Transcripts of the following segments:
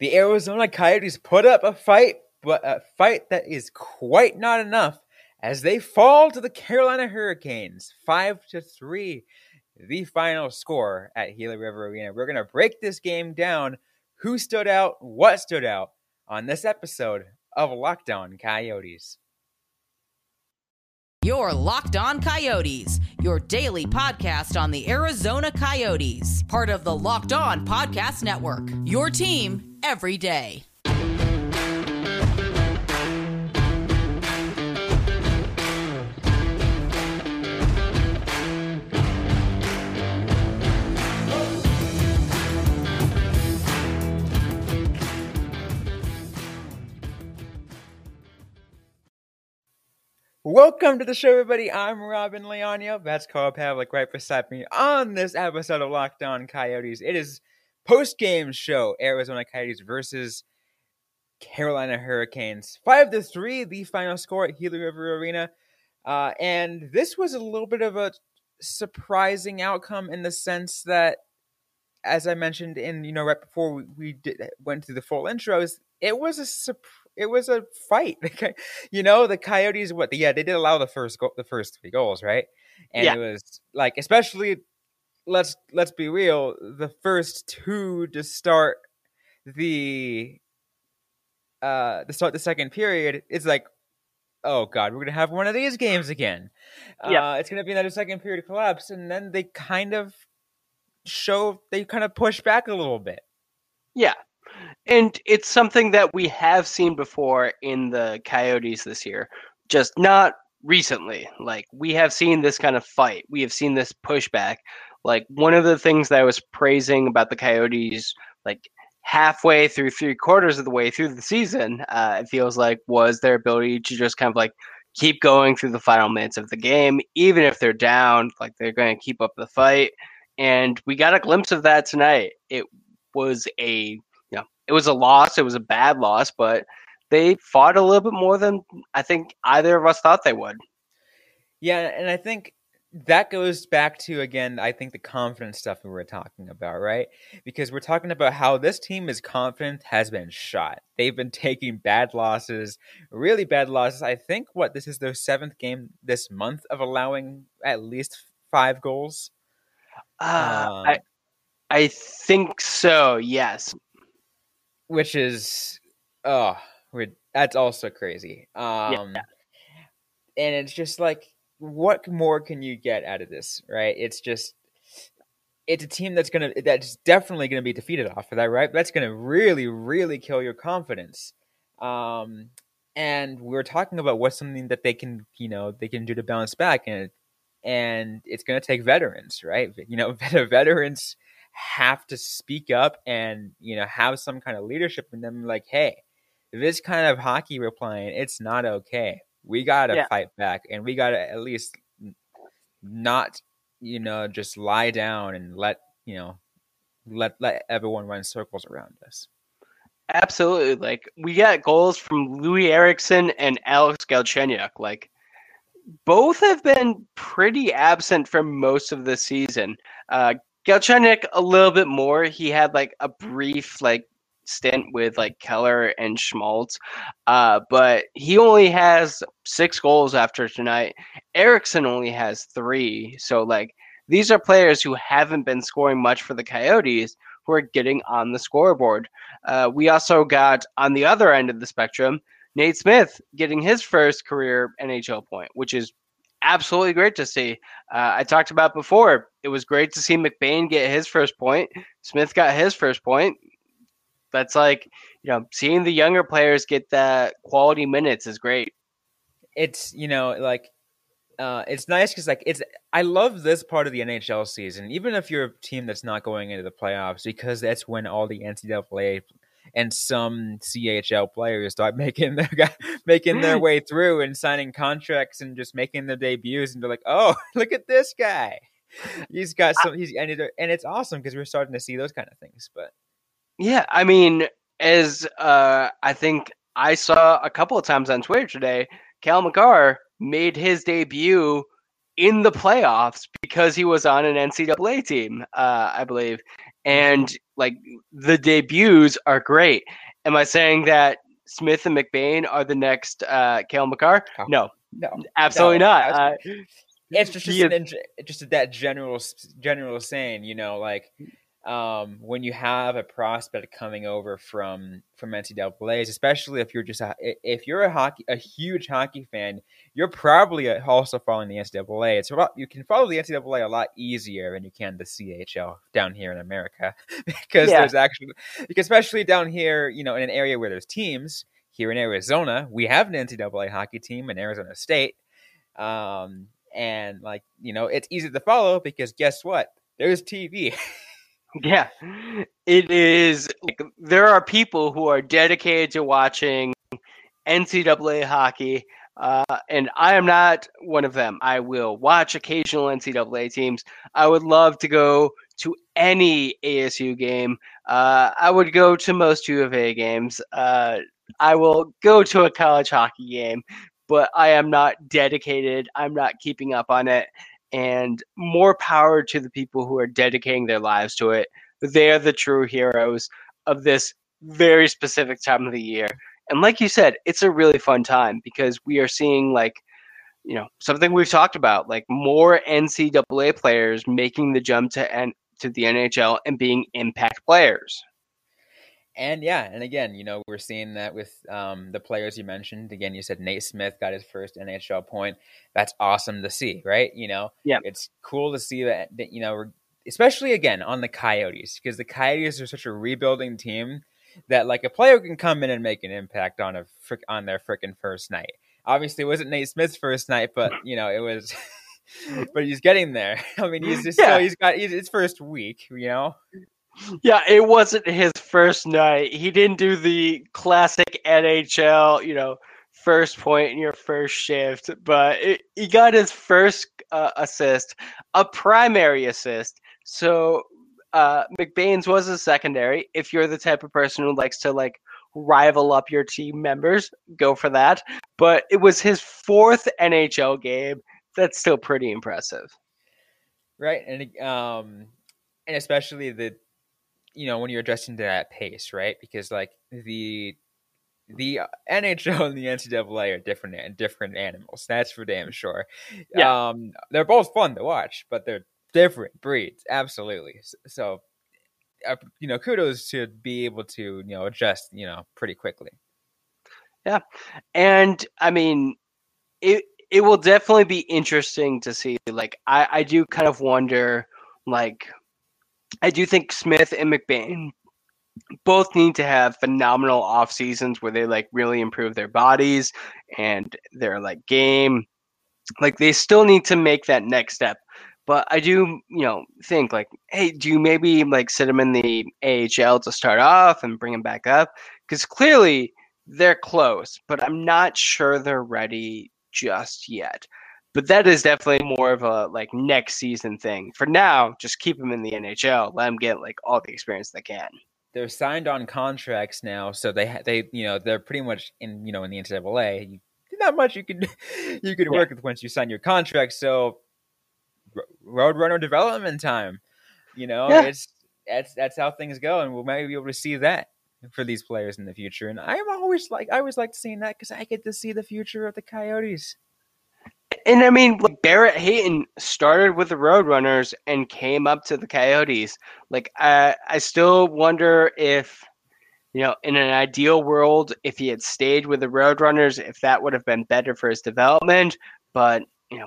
the Arizona Coyotes put up a fight, but a fight that is quite not enough as they fall to the Carolina Hurricanes, five to three, the final score at Gila River Arena. We're gonna break this game down. Who stood out? What stood out on this episode of Locked On Coyotes? Your Locked On Coyotes, your daily podcast on the Arizona Coyotes, part of the Locked On Podcast Network. Your team every day. Welcome to the show, everybody. I'm Robin Leonio. That's Carl Pavlik right beside me on this episode of Locked On Coyotes. It is post-game show Arizona Coyotes versus Carolina Hurricanes. Five to three, the final score at Gila River Arena. Uh, and this was a little bit of a surprising outcome in the sense that, as I mentioned in you know right before we, we did, went through the full intros, it was a surprise it was a fight. you know, the Coyotes. What? Yeah, they did allow the first go- the first three goals, right? And yeah. it was like, especially let's let's be real, the first two to start the uh to start the second period. It's like, oh god, we're gonna have one of these games again. Yeah, uh, it's gonna be another second period collapse, and then they kind of show they kind of push back a little bit. Yeah, and it's something that we have seen before in the Coyotes this year, just not recently. Like we have seen this kind of fight. We have seen this pushback. Like one of the things that I was praising about the Coyotes, like halfway through three quarters of the way through the season, uh, it feels like was their ability to just kind of like keep going through the final minutes of the game, even if they're down, like they're going to keep up the fight. And we got a glimpse of that tonight. It was a yeah, it was a loss. It was a bad loss, but they fought a little bit more than I think either of us thought they would. Yeah, and I think that goes back to again, I think the confidence stuff we were talking about, right? Because we're talking about how this team is confident has been shot. They've been taking bad losses, really bad losses. I think what this is their seventh game this month of allowing at least five goals. Uh, um, I I think so. Yes which is oh, that's also crazy. Um, yeah. and it's just like, what more can you get out of this, right? It's just, it's a team that's gonna, that's definitely gonna be defeated off of that, right? That's gonna really, really kill your confidence. Um, and we are talking about what's something that they can, you know, they can do to bounce back, and and it's gonna take veterans, right? You know, veterans have to speak up and you know have some kind of leadership in them like hey this kind of hockey we're playing it's not okay we gotta yeah. fight back and we gotta at least not you know just lie down and let you know let let everyone run circles around us absolutely like we got goals from Loui Eriksson and alex galchenyuk like both have been pretty absent for most of the season. Uh, Galchenyuk a little bit more. He had like a brief like stint with like Keller and Schmaltz, uh, but he only has six goals after tonight. Eriksson only has three. So like these are players who haven't been scoring much for the Coyotes who are getting on the scoreboard. Uh, we also got on the other end of the spectrum Nate Smith getting his first career NHL point, which is absolutely great to see. Uh, I talked about before. It was great to see McBain get his first point. Smith got his first point. That's like you know, seeing the younger players get that quality minutes is great. It's you know like uh, it's nice because like it's I love this part of the NHL season, even if you're a team that's not going into the playoffs, because that's when all the NCAA and some CHL players start making their making their way through and signing contracts and just making their debuts, and they're like, "Oh, look at this guy! He's got some. He's and, it, and it's awesome because we're starting to see those kind of things." But yeah, I mean, as uh, I think I saw a couple of times on Twitter today, Cale Makar made his debut in the playoffs because he was on an NCAA team, uh, I believe. And like the debuts are great. Am I saying that Smith and McBain are the next uh, Cale Makar? Oh. No, No, absolutely No, not. Uh, it's just just, he an, just that general general saying, you know, like um, when you have a prospect coming over from from NCAA's, especially if you're just a, if you're a hockey a huge hockey fan, you're probably also following the NCAA. It's a lot, you can follow the NCAA a lot easier than you can the CHL down here in America because Yeah. there's actually because especially down here, you know, in an area where there's teams. Here in Arizona, we have an NCAA hockey team in Arizona State. Um, and like you know it's easy to follow because guess what there's tv Yeah, it is. Like, there are people who are dedicated to watching NCAA hockey, uh, and I am not one of them. I will watch occasional NCAA teams. I would love to go to any ASU game. Uh, I would go to most U of A games. Uh, I will go to a college hockey game, but I am not dedicated. I'm not keeping up on it and more power to the people who are dedicating their lives to it. They're the true heroes of this very specific time of the year. And like you said, it's a really fun time because we are seeing like you know something we've talked about, like more NCAA players making the jump to N- to the NHL and being impact players. And yeah and again you know we're seeing that with um, the players you mentioned. Again you said nate smith got his first nhl point. That's awesome to see right? You know Yeah. it's cool to see that, that you know we're, especially again on the coyotes because the coyotes are such a rebuilding team that like a player can come in and make an impact on a frick, on their freaking first night. Obviously it wasn't nate smith's first night but you know it was but he's getting there. I mean he's just Yeah. still he's got he's, his first week you know Yeah, it wasn't his first night. He didn't do the classic NHL, you know, first point in your first shift, but it, he got his first uh, assist, a primary assist. So uh, McBain's was a secondary. If you're the type of person who likes to like rival up your team members, go for that. But it was his fourth NHL game. That's still pretty impressive. right and um and especially the you know when you're adjusting to that pace right because like the the nhl and the ncaa are different and different animals that's for damn sure Yeah. um they're both fun to watch but they're different breeds absolutely so uh, you know kudos to be able to you know adjust you know pretty quickly Yeah, and I mean, it it will definitely be interesting to see. Like, I I do kind of wonder, like, I do think Smith and McBain both need to have phenomenal off seasons where they like really improve their bodies and their like game. Like, they still need to make that next step. But I do, you know, think like, hey, do you maybe like sit them in the AHL to start off and bring them back up? Because clearly they're close, but I'm not sure they're ready just yet. But that is definitely more of a like next season thing. For now, just keep them in the NHL. Let them get like all the experience they can. they're signed on contracts now, so they they you know they're pretty much in you know in the NCAA. You, not much you could you could Yeah. work with once you sign your contract. So roadrunner development time, you know, Yeah. it's that's that's how things go, and we'll maybe be able to see that for these players in the future. And I'm always like I always like seeing that because I get to see the future of the Coyotes. And I mean, like Barrett Hayton started with the Roadrunners and came up to the Coyotes. Like, I, I still wonder if, you know, in an ideal world, if he had stayed with the Roadrunners, if that would have been better for his development. But, you know,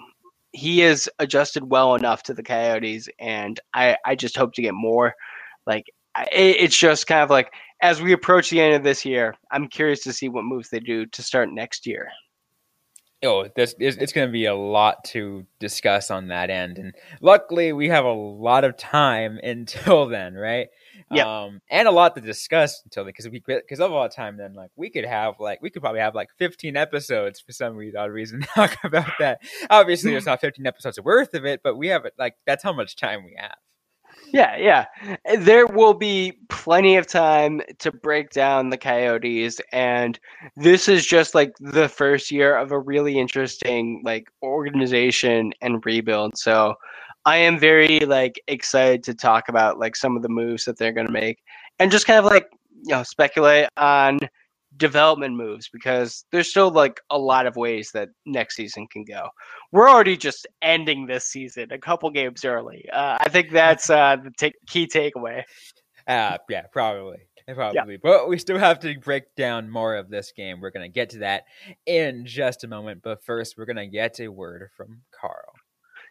he is adjusted well enough to the Coyotes, and I, I just hope to get more. Like, it- it's just kind of like as we approach the end of this year, I'm curious to see what moves they do to start next year. Oh, this is it's going to be a lot to discuss on that end, and luckily we have a lot of time until then, right? Yep. Um, and a lot to discuss until then, because we because of all the time, then like we could have like we could probably have like fifteen episodes for some reason, odd reason to talk about that. Obviously, there's not fifteen episodes worth of it, but we have it like that's how much time we have. Yeah, yeah. There will be plenty of time to break down the Coyotes and this is just like the first year of a really interesting like organization and rebuild. So I am very like excited to talk about like some of the moves that they're going to make and just kind of like, you know, speculate on development moves because there's still like a lot of ways that next season can go. We're already just ending this season a couple games early. Uh, I think that's uh, the t- key takeaway. Uh, yeah, probably. Probably. Yeah. But we still have to break down more of this game. We're going to get to that in just a moment. But first, we're going to get a word from Carl.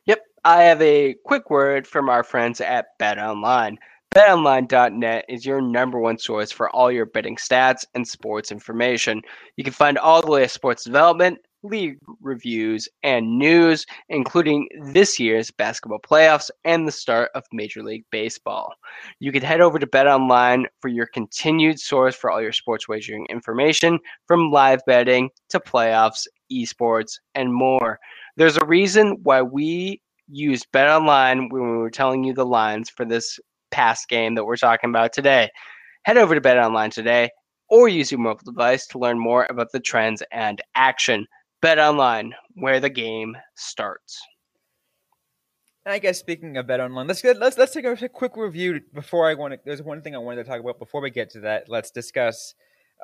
Yep. I have a quick word from our friends at Bet Online. BetOnline.net is your number one source for all your betting stats and sports information. You can find all the latest sports development, league reviews, and news, including this year's basketball playoffs and the start of Major League Baseball. You can head over to BetOnline for your continued source for all your sports wagering information, from live betting to playoffs, esports, and more. There's a reason why we used BetOnline when we were telling you the lines for this past game that we're talking about today. Head over to Bet Online today or use your mobile device to learn more about the trends and action. Bet Online, where the game starts. And I guess speaking of Bet Online, let's get let's let's take a quick review before I want to. There's one thing I wanted to talk about before we get to that. Let's discuss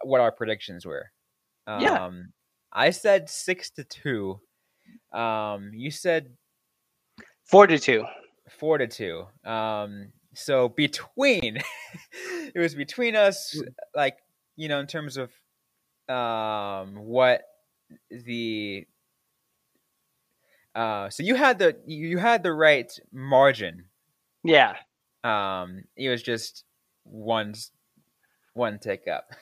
what our predictions were. Um, yeah, I said six to two. Um, you said four to two. Four to two. Um, so between it was between us mm. like you know in terms of um what the uh so you had the you had the right margin. Yeah. Um it was just one one take up.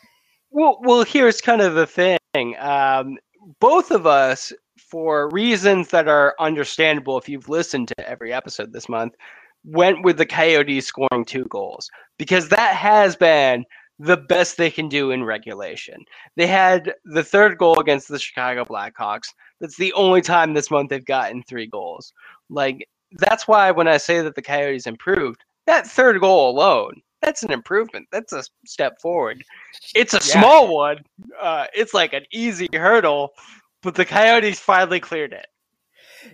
Well well here's kind of the thing um both of us for reasons that are understandable if you've listened to every episode this month went with the Coyotes scoring two goals because that has been the best they can do in regulation. They had the third goal against the Chicago Blackhawks. That's the only time this month they've gotten three goals. Like that's why when I say that the Coyotes improved, that third goal alone, that's an improvement. That's a step forward. It's a yeah. small one. Uh, it's like an easy hurdle, but the Coyotes finally cleared it.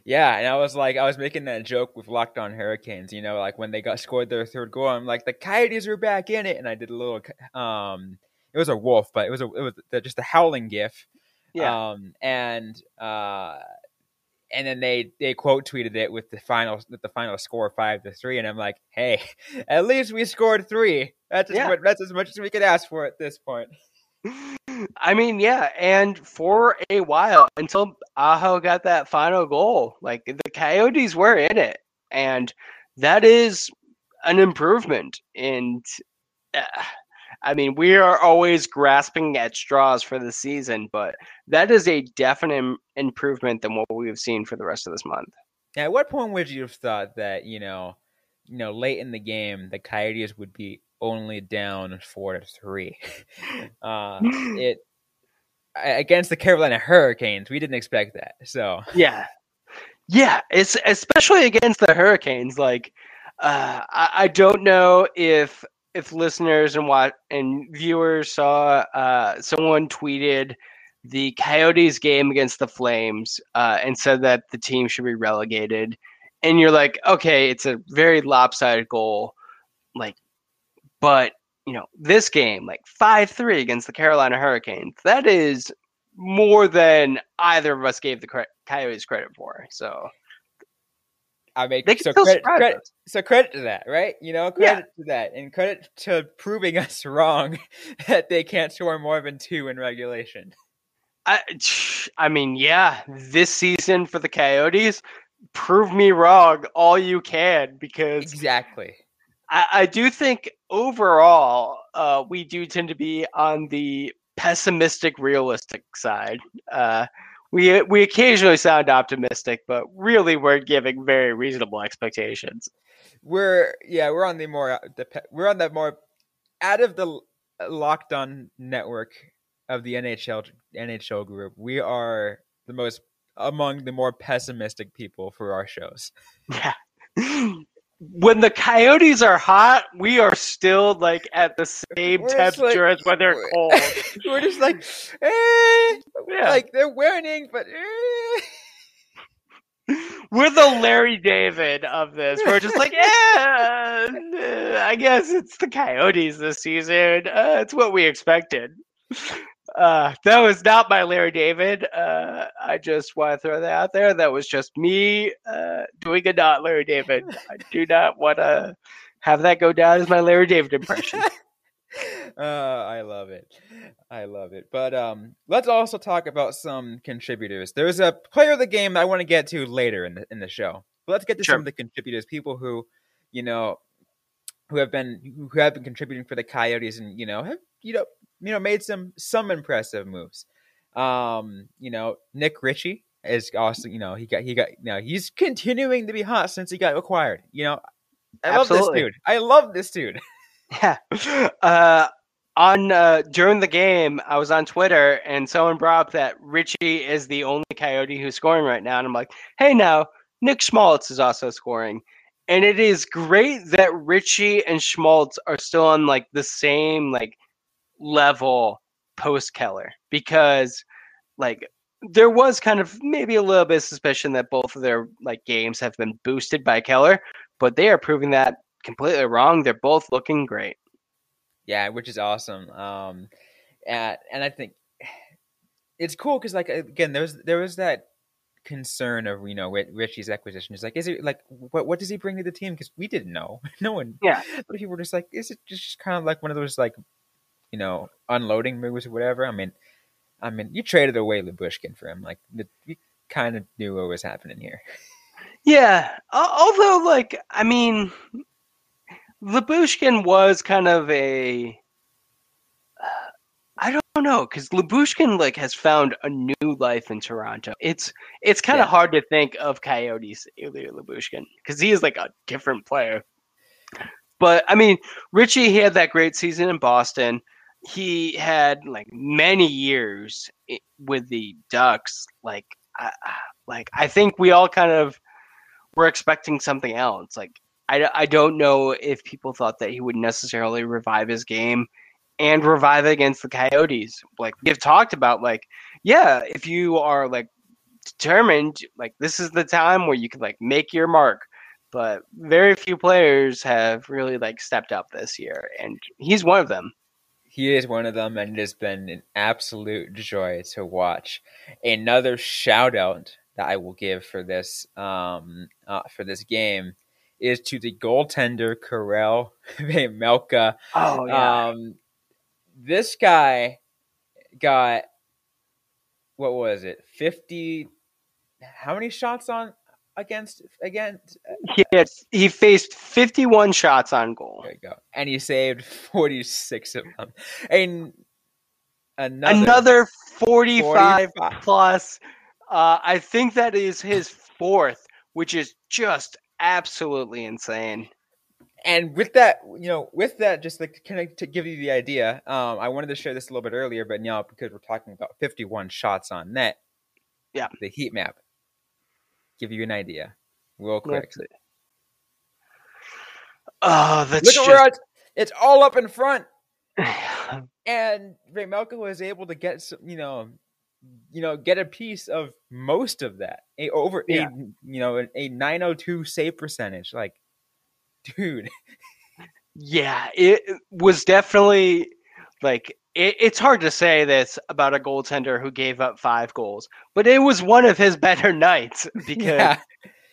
Yeah, and I was like, I was making that joke with Locked On Hurricanes. You know, like when they got scored their third goal, I'm like, the Coyotes are back in it, and I did a little. Um, it was a wolf, but it was a it was just a howling gif. Yeah. Um, and uh, and then they they quote tweeted it with the final with the final score five to three, and I'm like, hey, at least we scored three. That's as yeah. much, that's as much as we could ask for at this point. I mean, yeah, and for a while until Aho got that final goal, like the Coyotes were in it, and that is an improvement. And uh, I mean, we are always grasping at straws for the season, but that is a definite improvement than what we've seen for the rest of this month. At what point would you have thought that you know, you know, late in the game, the Coyotes would be only down four to three. Uh, it against the Carolina Hurricanes, we didn't expect that. So yeah, yeah, it's especially against the Hurricanes. Like, uh, I, I don't know if if listeners and what and viewers saw uh, someone tweeted the Coyotes game against the Flames uh, and said that the team should be relegated. And you're like, okay, it's a very lopsided goal. Like, but you know, this game, like five three against the Carolina Hurricanes, that is more than either of us gave the Coyotes credit for. So I mean, so credit, credit, so credit to that, right? You know, credit yeah. to that, and credit to proving us wrong that they can't score more than two in regulation. I, I mean, yeah, this season for the Coyotes, prove me wrong all you can because exactly I, I do think overall, uh, we do tend to be on the pessimistic, realistic side. Uh, we we occasionally sound optimistic, but really we're giving very reasonable expectations. We're yeah, we're on the more uh, the we're on that more out of the locked on network of the NHL NHL group. We are the most among the more pessimistic people for our shows. Yeah. When the coyotes are hot, we are still like at the same We're temperature like- as when they're cold. We're just like, eh, Yeah. like they're winning, but eh. We're the Larry David of this. We're just like, yeah, I guess it's the Coyotes this season. Uh, it's what we expected. Uh, that was not my Larry David. Uh, I just want to throw that out there. That was just me uh, doing a not Larry David. I do not want to have that go down as my Larry David impression. uh, I love it. I love it. But um, let's also talk about some contributors. There's a player of the game I want to get to later in the in the show. But let's get to Sure. some of the contributors, people who, you know, who have been who have been contributing for the Coyotes, and you know have you know you know made some some impressive moves. Um, you know, Nick Ritchie is also you know he got he got you know he's continuing to be hot since he got acquired. You know, I love this dude. I love this dude. Yeah. Uh, on uh, during the game, I was on Twitter and someone brought up that Ritchie is the only Coyote who's scoring right now, and I'm like, hey, now Nick Schmaltz is also scoring, and it is great that Ritchie and Schmaltz are still on like the same like level post Keller because like there was kind of maybe a little bit of suspicion that both of their like games have been boosted by Keller, but they are proving that completely wrong. They're both looking great. Yeah, which is awesome. Um, and, and I think it's cool because, like, again, there was there was that concern of you know Ritchie's acquisition. Is like, is it like what what does he bring to the team? Because we didn't know. No one. Yeah. But people were just like, is it just kind of like one of those like, you know, unloading moves or whatever? I mean, I mean, you traded away Lyubushkin for him. Like, you kind of knew what was happening here. Yeah. Although, like, I mean, Lyubushkin was kind of a. I don't know because Lyubushkin like has found a new life in Toronto. It's it's kind of Yeah. hard to think of Coyotes Ilya Lyubushkin because he is like a different player. But I mean, Ritchie he had that great season in Boston. He had like many years with the Ducks. Like, I, like I think we all kind of were expecting something else. Like, I, I don't know if people thought that he would necessarily revive his game and revive it against the Coyotes. Like we've talked about, like, yeah, if you are like determined, like this is the time where you can like make your mark. But very few players have really like stepped up this year, and he's one of them. He is one of them, and it has been an absolute joy to watch. Another shout out that I will give for this um, uh, for this game is to the goaltender Karel Melka. Oh Um, this guy got what was it? Fifty? How many shots on against against? he had, he faced 51 shots on goal. There you go, and he saved forty six of them. And another, Another 45 45. plus. Uh, I think that is his fourth, which is just absolutely insane. and with that, you know, with that, just like kind of to give you the idea, um, I wanted to share this a little bit earlier, but now because we're talking about 51 shots on net, Yeah. the heat map, give you an idea, real quick. Let's. Oh, that's Look at where just. it's, it's all up in front, and Vejmelka was able to get some, you know, you know, get a piece of most of that, a over Yeah. a you know a 902 save percentage, like, dude. Yeah, it was definitely like it, it's hard to say this about a goaltender who gave up five goals, but it was one of his better nights because Yeah.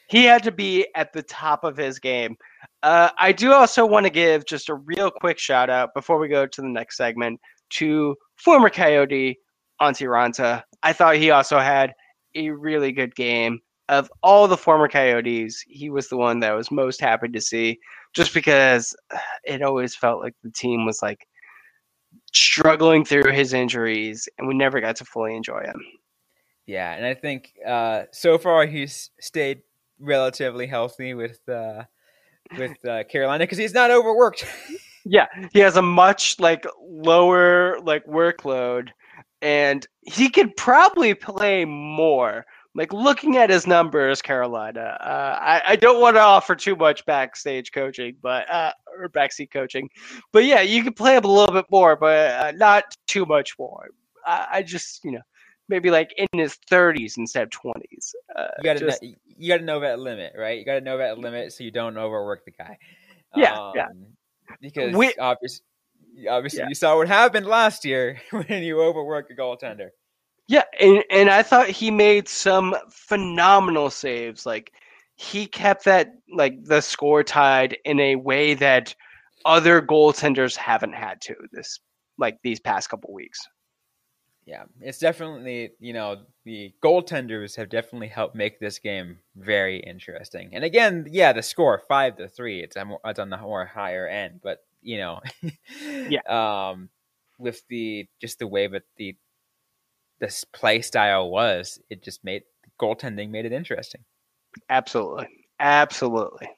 he had to be at the top of his game. Uh, I do also want to give just a real quick shout out before we go to the next segment to former Coyote Antti Raanta. I thought he also had a really good game. Of all the former Coyotes, he was the one that I was most happy to see, just because uh, it always felt like the team was like struggling through his injuries, and we never got to fully enjoy him. Yeah, and I think uh, so far he's stayed relatively healthy with uh, with uh, Carolina because he's not overworked. Yeah, he has a much like lower like workload, and he could probably play more. Like looking at his numbers, Carolina. Uh, I, I don't want to offer too much backstage coaching, but uh, or backseat coaching, but yeah, you can play him a little bit more, but uh, not too much more. I, I, just you know maybe like in his 30s instead of 20s. Uh, you gotta just, know, you gotta know that limit, right? You gotta know that limit so you don't overwork the guy. Yeah, um, yeah. Because we, obviously, obviously yeah. you saw what happened last year when you overwork a goaltender. Yeah, and and I thought he made some phenomenal saves. Like he kept that like the score tied in a way that other goaltenders haven't had to this like these past couple weeks. Yeah, it's definitely you know the goaltenders have definitely helped make this game very interesting. And again, yeah, the score five to three. It's it's on the more higher end, but you know, yeah, um, with the just the way that the this play style was, it just made goaltending made it interesting. Absolutely. Absolutely.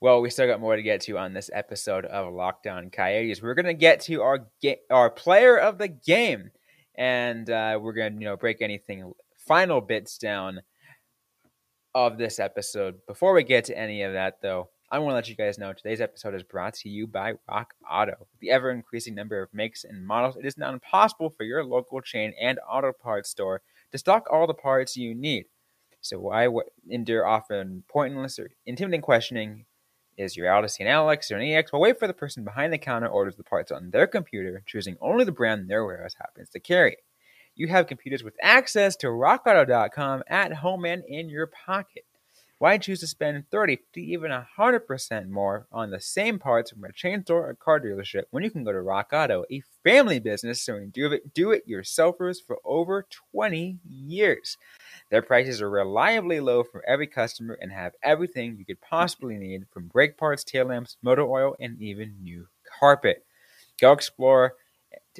Well, we still got more to get to on this episode of Locked On Coyotes. We're going to get to our ga- our player of the game, and uh, we're going to you know break anything final bits down of this episode. Before we get to any of that, though, I want to let you guys know today's episode is brought to you by Rock Auto. With the ever increasing number of makes and models, it is now impossible for your local chain and auto parts store to stock all the parts you need. So, why endure often pointless or intimidating questioning? Is your Odyssey an LX or an EX? Well, wait for the person behind the counter orders the parts on their computer, choosing only the brand their warehouse happens to carry. You have computers with access to rockauto.com at home and in your pocket. Why choose to spend 30, to even 100% more on the same parts from a chain store or car dealership when you can go to Rock Auto, a family business serving do it yourselfers for over 20 years? Their prices are reliably low for every customer and have everything you could possibly need from brake parts, tail lamps, motor oil, and even new carpet. Go explore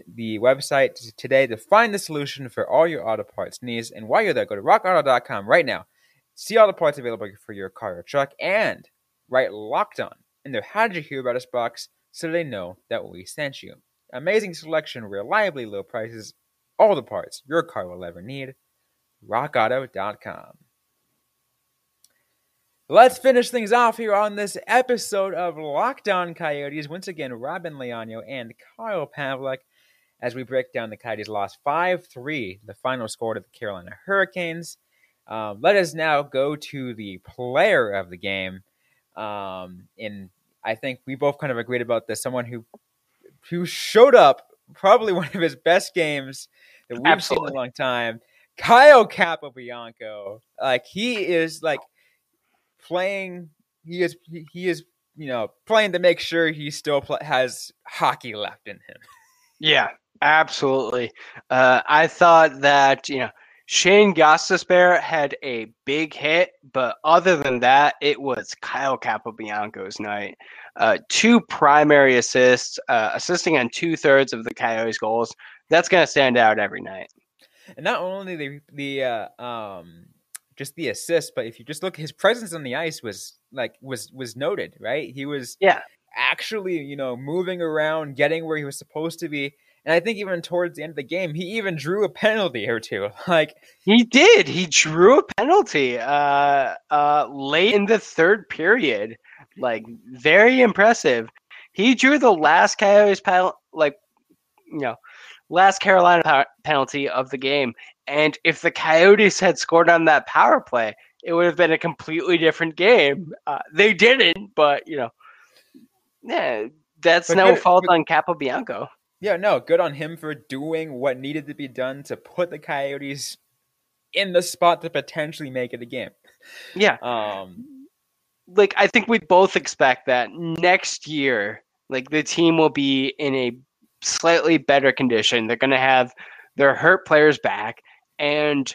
the website today to find the solution for all your auto parts needs. And while you're there, go to rockauto.com right now See all the parts available for your car or truck and write locked on in their How Did You Hear About Us box so they know that we sent you. Amazing selection, reliably low prices, all the parts your car will ever need. RockAuto.com. Let's finish things off here on this episode of Locked On Coyotes. Once again, Robin Leonio and Kyle Pavlik as we break down the Coyotes' lost 5 3, the final score to the Carolina Hurricanes. Um, let us now go to the player of the game. Um, and I think we both kind of agreed about this. Someone who who showed up probably one of his best games that we've Absolutely. seen in a long time. Kyle Capobianco, like he is like playing. He is he is you know playing to make sure he still play, has hockey left in him. Yeah, absolutely. Uh, I thought that you know Shane Gostisbehere had a big hit, but other than that, it was Kyle Capobianco's night. Uh, two primary assists, uh, assisting on two thirds of the Coyotes' goals. That's going to stand out every night. And not only the the uh, um, just the assist, but if you just look, his presence on the ice was like was was noted, right? He was yeah actually you know moving around, getting where he was supposed to be and I think even towards the end of the game, he even drew a penalty or two. Like he did. He drew a penalty uh, uh, late in the third period. Like very impressive. He drew the last Coyotes penalty, like you know, last Carolina penalty of the game. And if the Coyotes had scored on that power play, it would have been a completely different game. Uh, they didn't, but you know, yeah, that's but no fault but, on Capobianco. Yeah, no, good on him for doing what needed to be done to put the Coyotes in the spot to potentially make it a game. Yeah. Um like I think we both expect that next year like the team will be in a slightly better condition. They're going to have their hurt players back and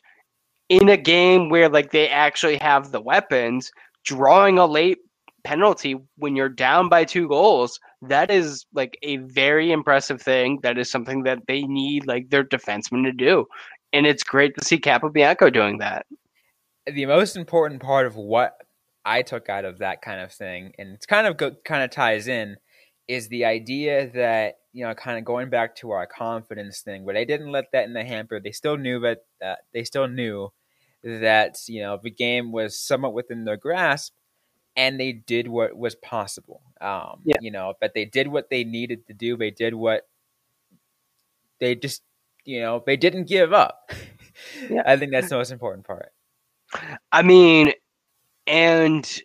in a game where like they actually have the weapons, drawing a late penalty when you're down by two goals, that is like a very impressive thing. That is something that they need like their defensemen to do. And it's great to see Capobianco doing that. The most important part of what I took out of that kind of thing, and it's kind of go, kind of ties in, is the idea that you know, kind of going back to our confidence thing, where they didn't let that in the hamper. They still knew that uh, they still knew that you know the game was somewhat within their grasp, and they did what was possible. Um, Yeah. You know, but they did what they needed to do. They did what they just you know they didn't give up. Yeah. I think that's the most important part. I mean, and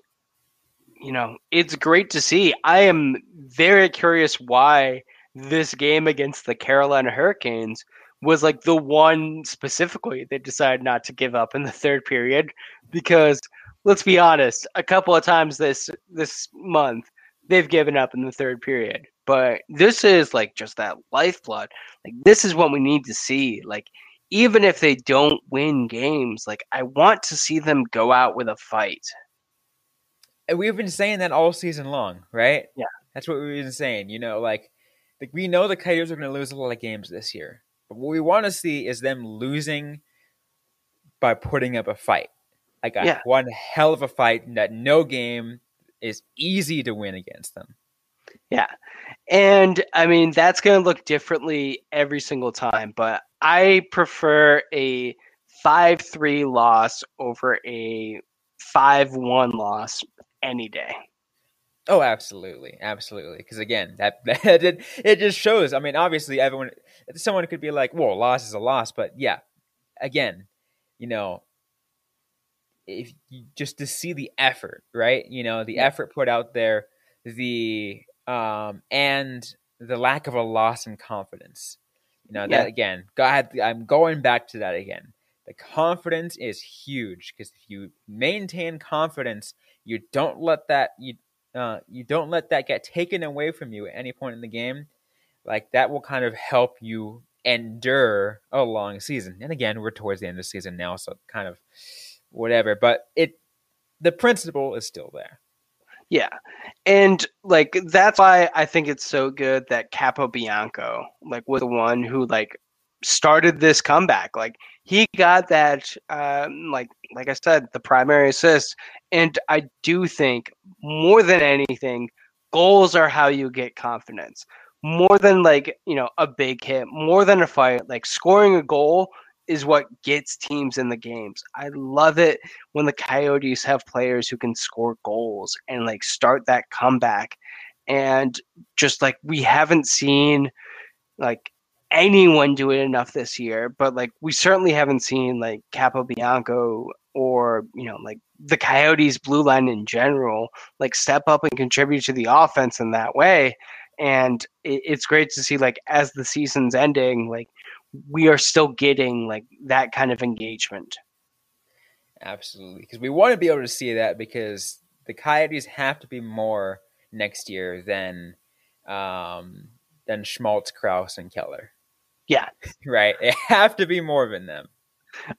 you know, it's great to see. I am very curious why this game against the Carolina Hurricanes was like the one specifically they decided not to give up in the third period because let's be honest, a couple of times this this month they've given up in the third period. But this is like just that lifeblood. Like this is what we need to see. Like even if they don't win games, like I want to see them go out with a fight. And we've been saying that all season long, right? Yeah. That's what we've been saying. You know, like, like we know the Coyotes are going to lose a lot of games this year. But what we want to see is them losing by putting up a fight. Like a Yeah. one hell of a fight and that no game is easy to win against them. Yeah. And I mean, that's going to look differently every single time, but I prefer a 5 3 loss over a 5 1 loss any day. Oh, absolutely, absolutely. Because again, that that it, it just shows. I mean, obviously, everyone, someone could be like, "Well, loss is a loss," but yeah, again, you know, if you, just to see the effort, right? You know, the Yeah. effort put out there, the um, and the lack of a loss in confidence. You know, Yeah. that again, God, I'm going back to that again. The confidence is huge because if you maintain confidence, you don't let that you uh, you don't let that get taken away from you at any point in the game. Like that will kind of help you endure a long season. And again, we're towards the end of the season now, so kind of whatever. But it the principle is still there. Yeah. And like that's why I think it's so good that Capobianco like was the one who like started this comeback. Like he got that um like like I said, the primary assist. And I do think more than anything, goals are how you get confidence. More than like, you know, a big hit, more than a fight, like scoring a goal is what gets teams in the games. I love it when the Coyotes have players who can score goals and like start that comeback. And just like we haven't seen like anyone do it enough this year, but like we certainly haven't seen like Capobianco or you know like the Coyotes blue line in general like step up and contribute to the offense in that way. And it's great to see like as the season's ending, like we are still getting like that kind of engagement. Absolutely, because we want to be able to see that because the Coyotes have to be more next year than um, than Schmaltz, Crouse, and Keller. Yeah. right. They have to be more than them.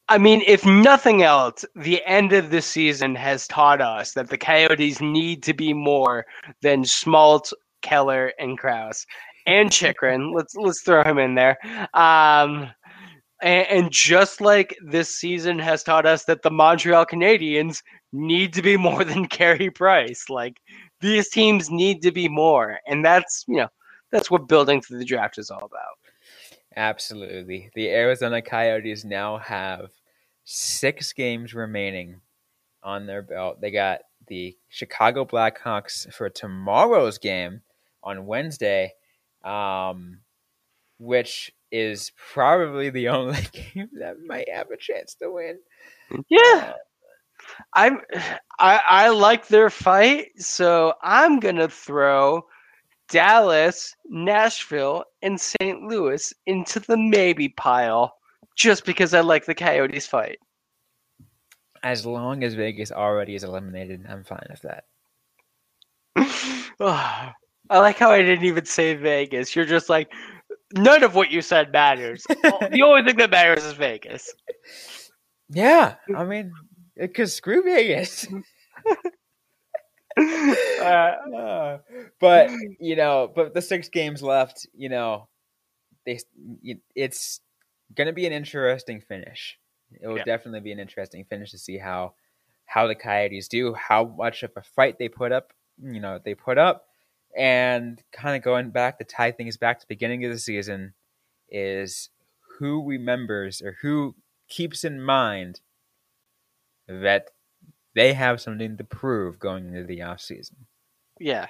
I mean, if nothing else, the end of this season has taught us that the Coyotes need to be more than Schmaltz, Keller, and Crouse, and Chychrun. let's let's throw him in there. Um, and, and just like this season has taught us that the Montreal Canadiens need to be more than Carey Price. Like these teams need to be more, and that's you know that's what building through the draft is all about. Absolutely. The Arizona Coyotes now have six games remaining on their belt. They got the Chicago Blackhawks for tomorrow's game on Wednesday, um, which is probably the only game that might have a chance to win. Yeah. I'm I, I like their fight, so I'm gonna throw Dallas, Nashville, and St. Louis into the maybe pile just because I like the Coyotes fight. As long as Vegas already is eliminated, I'm fine with that. I like how I didn't even say Vegas. You're just like none of what you said matters. the only thing that matters is Vegas. Yeah, I mean, because screw Vegas. Uh, Uh, but you know, but the six games left, you know, they it's going to be an interesting finish. It will Yeah. definitely be an interesting finish to see how how the Coyotes do, how much of a fight they put up, you know, they put up, and kind of going back to tie things back to the beginning of the season is who remembers or who keeps in mind that they have something to prove going into the off season. Yeah.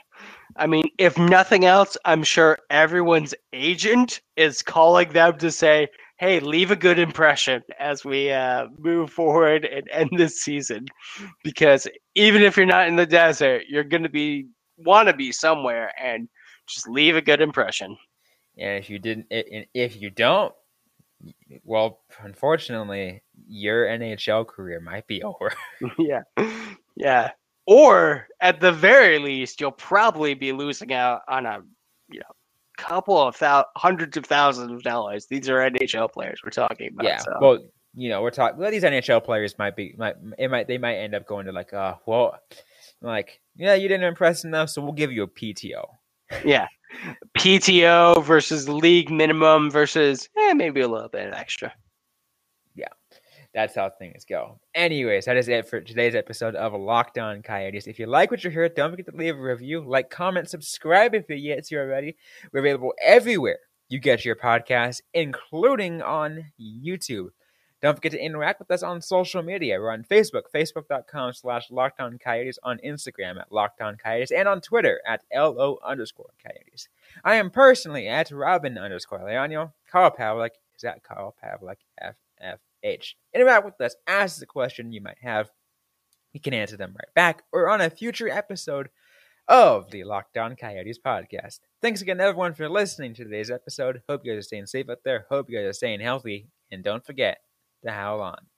I mean, if nothing else, I'm sure everyone's agent is calling them to say, hey, leave a good impression as we uh, move forward and end this season. Because even if you're not in the desert, you're going to be, want to be somewhere and just leave a good impression. And if you didn't, if you don't, well, unfortunately, your NHL career might be over. yeah. Yeah or at the very least, you'll probably be losing out on a you know couple of thou- hundreds of thousands of dollars. These are NHL players we're talking about. Yeah, so. well, you know, we're talking. Well, these NHL players might be might it might they might end up going to like, uh, well, like yeah, you didn't impress enough, so we'll give you a PTO. yeah, PTO versus league minimum versus eh, maybe a little bit extra Yeah. that's how things go. Anyways, that is it for today's episode of Locked On Coyotes. If you like what you heard, don't forget to leave a review, like, comment, subscribe if you're yet to already. We're available everywhere you get your podcast, including on YouTube. Don't forget to interact with us on social media. We're on Facebook, facebook.com slash locked on coyotes, on Instagram at locked on coyotes, and on Twitter at LO underscore coyotes. I am personally at Robin underscore Leonio. Carl Pavlik is at Carl Pavlik FFH. Interact with us, ask the question you might have. We can answer them right back or on a future episode of the Locked On Coyotes podcast. Thanks again, everyone, for listening to today's episode. Hope you guys are staying safe out there. Hope you guys are staying healthy. And don't forget to howl on.